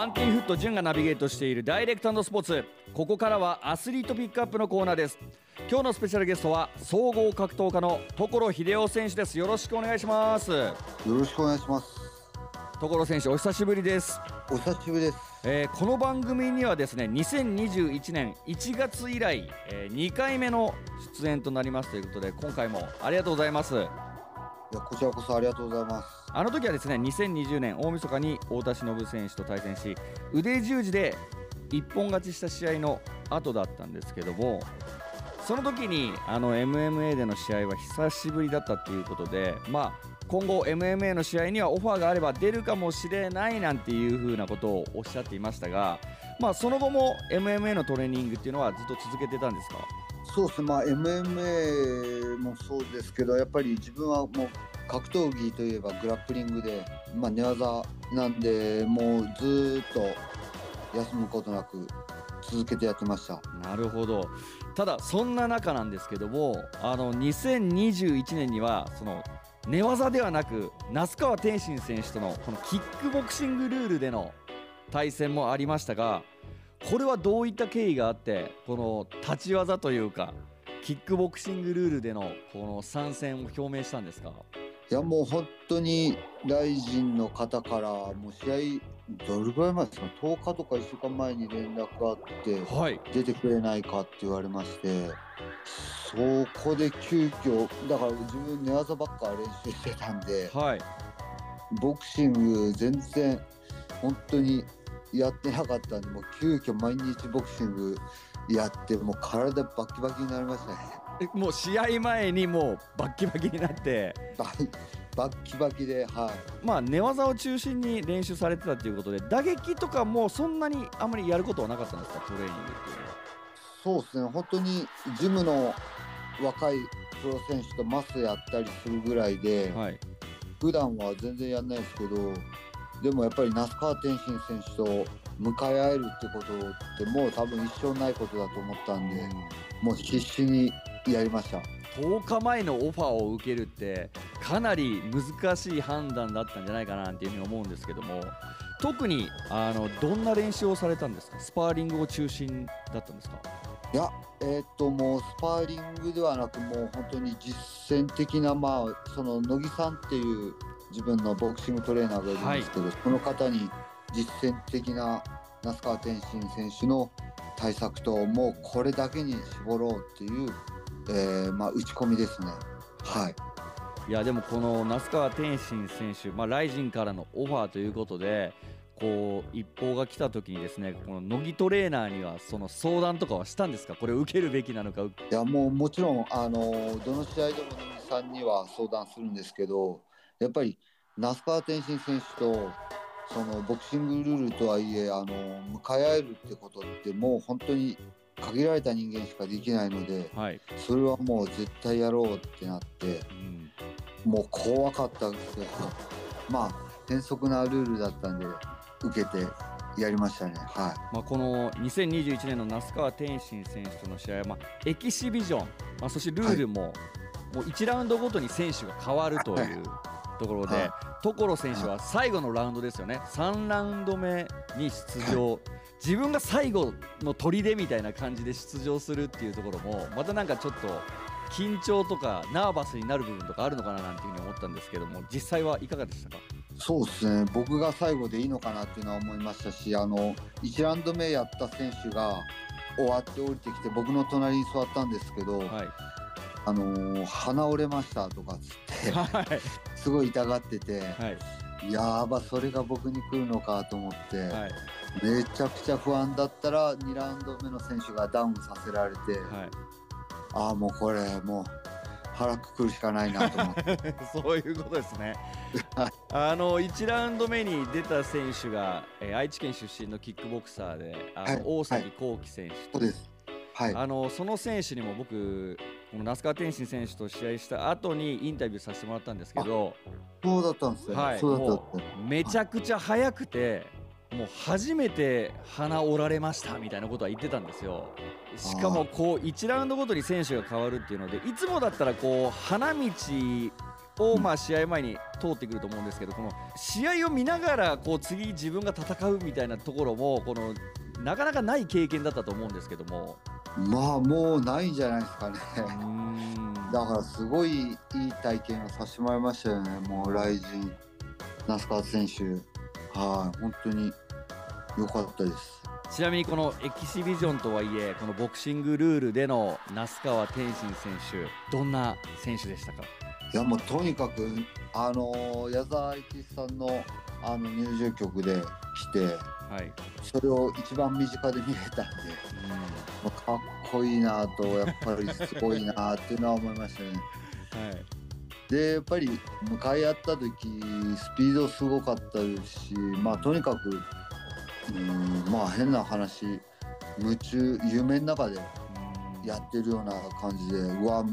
バンティーフット潤がナビゲートしているダイレクトスポーツ。ここからはアスリートピックアップのコーナーです。今日のスペシャルゲストは総合格闘家の所秀夫選手です。よろしくお願いします。よろしくお願いします。所選手お久しぶりです。お久しぶりです、えー、この番組にはですね2021年1月以来、えー、2回目の出演となりますということで今回もありがとうございますいやこちらこそありがとうございます。あの時はですね2020年大晦日に太田忍選手と対戦し腕十字で一本勝ちした試合の後だったんですけどもその時にあの MMA での試合は久しぶりだったっていうことでまあ今後 MMA の試合にはオファーがあれば出るかもしれないなんていう風なことをおっしゃっていましたがまあその後も MMA のトレーニングっていうのはずっと続けてたんですか？そうですね。まあ MMA もそうですけどやっぱり自分はもう格闘技といえばグラップリングで、まあ、寝技なんでもうずっと休むことなく続けてやってました。なるほど。ただそんな中なんですけどもあの2021年にはその寝技ではなく那須川天心選手とのこのキックボクシングルールでの対戦もありましたがこれはどういった経緯があってこの立ち技というかキックボクシングルールでのこの参戦を表明したんですか？いやもう本当に大臣の方からもう試合どれぐらい前ですか？10日とか1週間前に連絡があって、はい、出てくれないかって言われましてそこで急遽だから自分寝技ばっか練習してたんで、はい、ボクシング全然本当にやってなかったんでもう急遽毎日ボクシングやってもう体バキバキになりましたね。もう試合前にもうバッキバキになって。バッキバキではい。まあ寝技を中心に練習されてたっていうことで打撃とかもそんなにあんまりやることはなかったんですか？トレーニングっていうのは。そうですね。本当にジムの若いプロ選手とマスやったりするぐらいで、はい、普段は全然やんないですけどでもやっぱり那須川天心選手と向かい合えるってことってもう多分一生ないことだと思ったんで、うん、もう必死にやりました。10日前のオファーを受けるってかなり難しい判断だったんじゃないかなっていうふうに思うんですけども特にあのどんな練習をされたんですか？スパーリングを中心だったんですか？いやえー、っともうスパーリングではなくもう本当に実践的なまあその乃木さんっていう自分のボクシングトレーナーがいるんですけど、はい、その方に実践的な那須川天心選手の対策ともうこれだけに絞ろうっていうえー、まあ、打ち込みですね。はい。いやでもこの那須川天心選手、まあ、ライジンからのオファーということでこう一報が来た時にですねこの乃木トレーナーにはその相談とかはしたんですか？これ受けるべきなのかいやもうもちろんあのどの試合でも乃木さんには相談するんですけどやっぱり那須川天心選手とそのボクシングルールとはいえあの向かい合えるってことってもう本当に限られた人間しかできないので、はい、それはもう絶対やろうってなって、うん、もう怖かったんですけどまあ変則なルールだったんで受けてやりましたね、はい。まあ、この2021年の那須川天心選手との試合は、まあ、エキシビジョン、まあ、そしてルールも,、もう1ラウンドごとに選手が変わるという ところで、はい、所選手は最後のラウンドですよね。3ラウンド目に出場、はい。自分が最後の砦みたいな感じで出場するっていうところもまたなんかちょっと緊張とかナーバスになる部分とかあるのかななんていうふうに思ったんですけども実際はいかがでしたか？そうですね。僕が最後でいいのかなっていうのは思いましたしあの1ラウンド目やった選手が終わって降りてきて僕の隣に座ったんですけど、はい、あのー、鼻折れましたとかっつって、はい、すごい痛がってて、はい、やばそれが僕に来るのかと思って。はい。めちゃくちゃ不安だったら2ラウンド目の選手がダウンさせられて、はい、ああもうこれもう腹くくるしかないなと思って。そういうことですね。あの1ラウンド目に出た選手が、えー、愛知県出身のキックボクサーであの、はい、大崎幸喜選手、はい、はい、あのその選手にも僕この那須川天心選手と試合した後にインタビューさせてもらったんですけどそうだったんですね、はい、めちゃくちゃ速くてもう初めて鼻折られましたみたいなことは言ってたんですよ。しかもこう1ラウンドごとに選手が変わるっていうのでいつもだったらこう花道をまあ試合前に通ってくると思うんですけどこの試合を見ながらこう次自分が戦うみたいなところもこのなかなかない経験だったと思うんですけどもまあもうないんじゃないですかね。だからすごいいい体験をさせてもらいましたよね。もうライジン那須川選手。はい本当に良かったです。ちなみにこのエキシビジョンとはいえこのボクシングルールでの那須川天心選手どんな選手でしたか？いやもうとにかくあの矢沢永吉さんのあの入場曲で来て、はい、それを一番身近で見れたんで、うん、かっこいいなとやっぱりすごいなっていうのは思いましたね。はい。でやっぱり向かい合った時スピードすごかったですしまあとにかくうんまあ変な話夢中夢の中でやってるような感じでうわ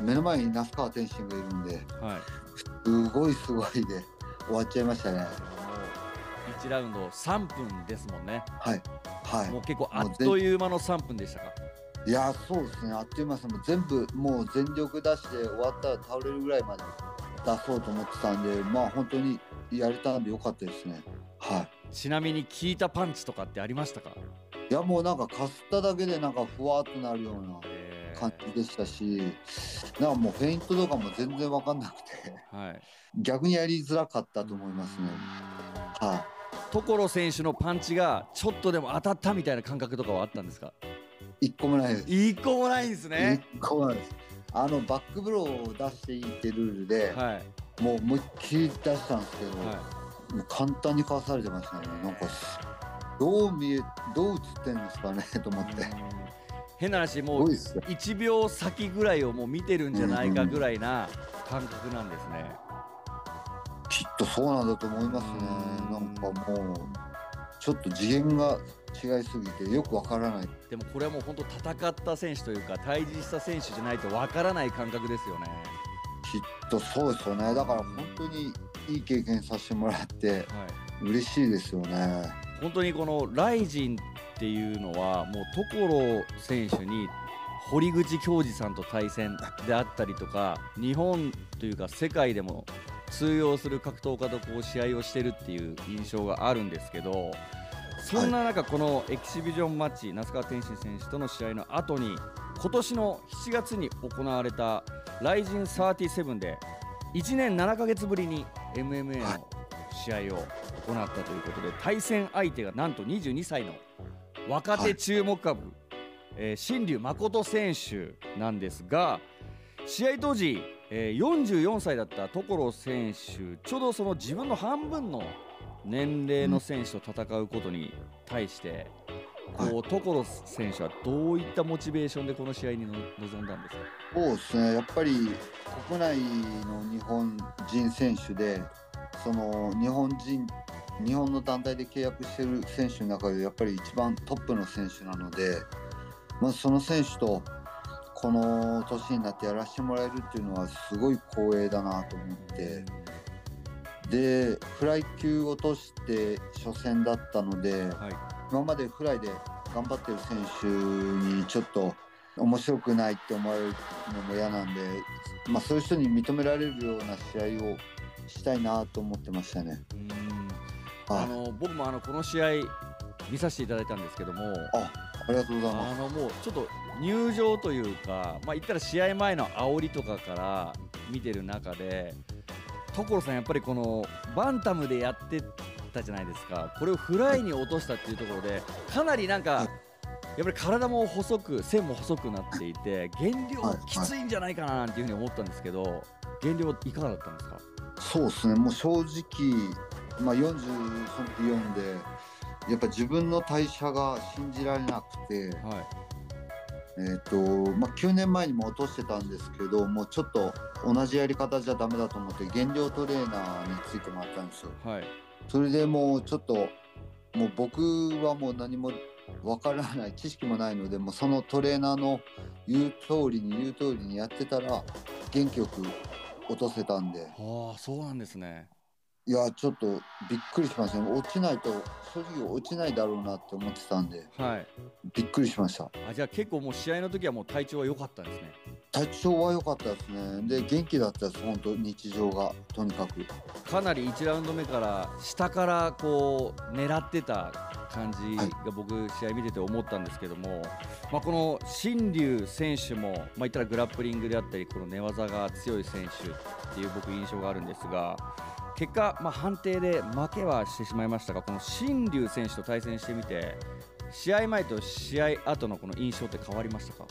目の前に那須川天心がいるんで、はい、すごいすごいで終わっちゃいましたね。1ラウンド3分ですもんね。はい。はい。もう結構あっという間の3分でしたか？いやそうですねあっという間ですもう全部もう全力出して終わったら倒れるぐらいまで出そうと思ってたんでまあ本当にやれたんでよかったですね。はい。ちなみに効いたパンチとかってありましたか？いやもうなんかかすっただけでなんかふわっとなるような。感じでしたし、なんかもうフェイントとかも全然分かんなくて、はい、逆にやりづらかったと思いますね。はい、所選手のパンチがちょっとでも当たったみたいな感覚とかはあったんですか？一個もないです。一個もないんですね。一個もないです。あのバックブローを出していいってルールで、はい、もう思いっきり出したんですけど、はい、もう簡単にかわされてましたね。なんかどう見えどう映ってんですかね？と思って。変な話もう1秒先ぐらいをもう見てるんじゃないかぐらいな感覚なんですね。きっとそうなんだと思いますね。なんかもうちょっと次元が違いすぎてよくわからない。でもこれはもう本当戦った選手というか対峙した選手じゃないとわからない感覚ですよね。きっとそうですよね。だから本当にいい経験させてもらって、はい、嬉しいですよね。本当にこのライジンっていうのはもう所選手に堀口恭司さんと対戦であったりとか日本というか世界でも通用する格闘家とこう試合をしてるっていう印象があるんですけどそんな中、このエキシビジョンマッチ那須川天心選手との試合の後に今年の7月に行われたライジン37で1年7ヶ月ぶりに MMA の試合を行ったということで対戦相手がなんと22歳の若手注目株、新竜誠選手なんですが試合当時、えー、44歳だった所選手ちょうどその自分の半分の年齢の選手と戦うことに対して、うん、こう所選手はどういったモチベーションでこの試合に臨んだんですか？そうですね。やっぱり国内の日本人選手でその日本人日本の団体で契約してる選手の中でやっぱり一番トップの選手なので、まずその選手とこの年になってやらせてもらえるっていうのはすごい光栄だなと思って。でフライ級落として初戦だったので、はい、今までフライで頑張ってる選手にちょっと面白くないって思われるのも嫌なんで、まあ、そういう人に認められるような試合をしたいなと思ってましたね。あの僕もあのこの試合見させていただいたんですけどもあありがとうございます。あのもうちょっと入場というか、まあ、言ったら試合前の煽りとかから見てる中で所さんやっぱりこのバンタムでやってたじゃないですか。これをフライに落としたっていうところでかなりなんか、やっぱり体も細く線も細くなっていて減量きついんじゃないかななんていうふうに思ったんですけど減量いかがだったんですか？そうですね。もう正直まあ、40その4でやっぱ自分の代謝が信じられなくて、はいえーとまあ、9年前にも落としてたんですけどもうちょっと同じやり方じゃダメだと思って減量トレーナーについてもらったんですよ。はい、それでもうちょっともう僕はもう何もわからない知識もないのでもうそのトレーナーの言う通りに言う通りにやってたら元気よく落とせたんで。ああそうなんですね。いやちょっとびっくりしました。ね落ちないと正直落ちないだろうなって思ってたんで、はい、びっくりしました。あじゃあ結構もう試合の時はもう体調は良かったんですね。体調は良かったですね。で元気だったです本当日常がとにかく。かなり1ラウンド目から下からこう狙ってた感じが僕試合見てて思ったんですけども、まあ、この新竜選手も、まあ、言ったらグラップリングであったりこの寝技が強い選手っていう僕印象があるんですが結果、まあ、判定で負けはしてしまいましたがこの神龍選手と対戦してみて試合前と試合後のこの印象って変わりましたか？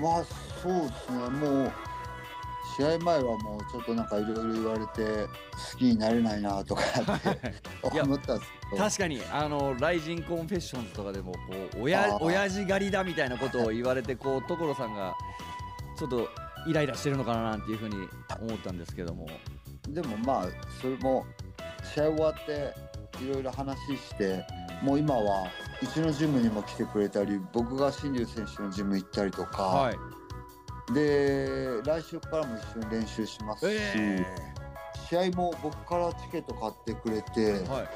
まあそうですね。もう試合前はもうちょっとなんかいろいろ言われて好きになれないなとかって 思ったんですけど。確かにあのライジンコンフェッションズとかでもこう親親父狩りだみたいなことを言われてこう所さんがちょっとイライラしてるのかななんていうふうに思ったんですけどもでもまあそれも試合終わっていろいろ話してもう今はうちのジムにも来てくれたり僕が新竜選手のジム行ったりとか、はい、で来週からも一緒に練習しますし、えー、試合も僕からチケット買ってくれて、は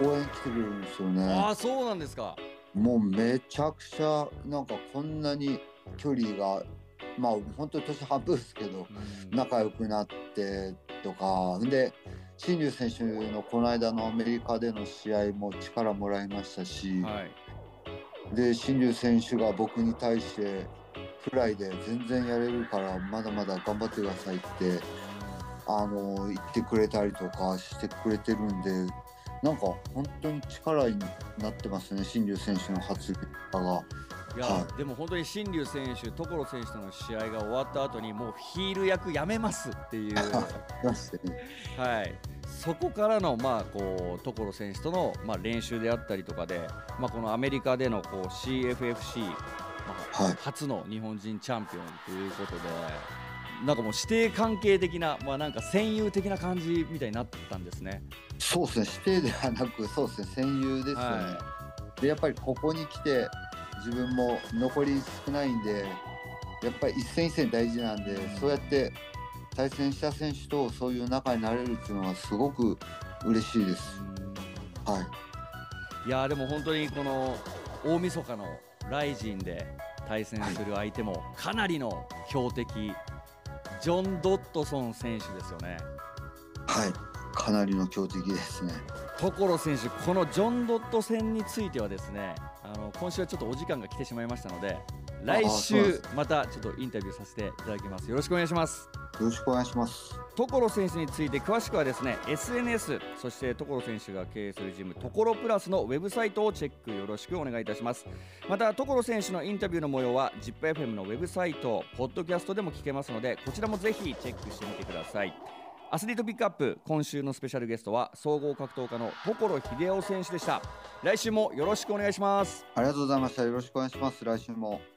い、応援来てくれるんですよね。ああそうなんですか。もうめちゃくちゃなんかこんなに距離がまあ本当に年半分ですけど、仲良くなってとか。で新竜選手のこの間のアメリカでの試合も力もらいましたし、はい、で新竜選手が僕に対してフライで全然やれるからまだまだ頑張ってくださいってあの言ってくれたりとかしてくれてるんでなんか本当に力になってますね新竜選手の発言が。いや、はい、でも本当に新竜選手、所選手との試合が終わった後にもうヒール役やめますっていう、はい、そこからの、まあ、こう所選手との、まあ、練習であったりとかで、まあ、このアメリカでのこう CFFC、まあ、はい、初の日本人チャンピオンということで。なんかもう指定関係的な、まあ、なんか戦友的な感じみたいになったんですね。そうですね、指定ではなく、そうですね、戦友ですよね。はい、で、やっぱりここに来て、自分も残り少ないんでやっぱり一戦一戦大事なんでそうやって対戦した選手とそういう仲になれるっていうのはすごく嬉しいです。はい、いやでも本当にこの大晦日のライジンで対戦する相手もかなりの強敵、ジョン・ドットソン選手ですよね。はいかなりの強敵ですね。所選手、このジョン・ドット戦についてはですねあの今週はちょっとお時間が来てしまいましたので来週またちょっとインタビューさせていただきます。よろしくお願いします。よろしくお願いします。所選手について詳しくはですね SNS そして所選手が経営するジム所プラスのウェブサイトをチェック。よろしくお願いいたします。また所選手のインタビューの模様は ZIPFM のウェブサイトポッドキャストでも聞けますのでこちらもぜひチェックしてみてくださいアスリートピックアップ今週のスペシャルゲストは総合格闘家の所秀夫選手でした。来週もよろしくお願いします。ありがとうございました。よろしくお願いします。来週も。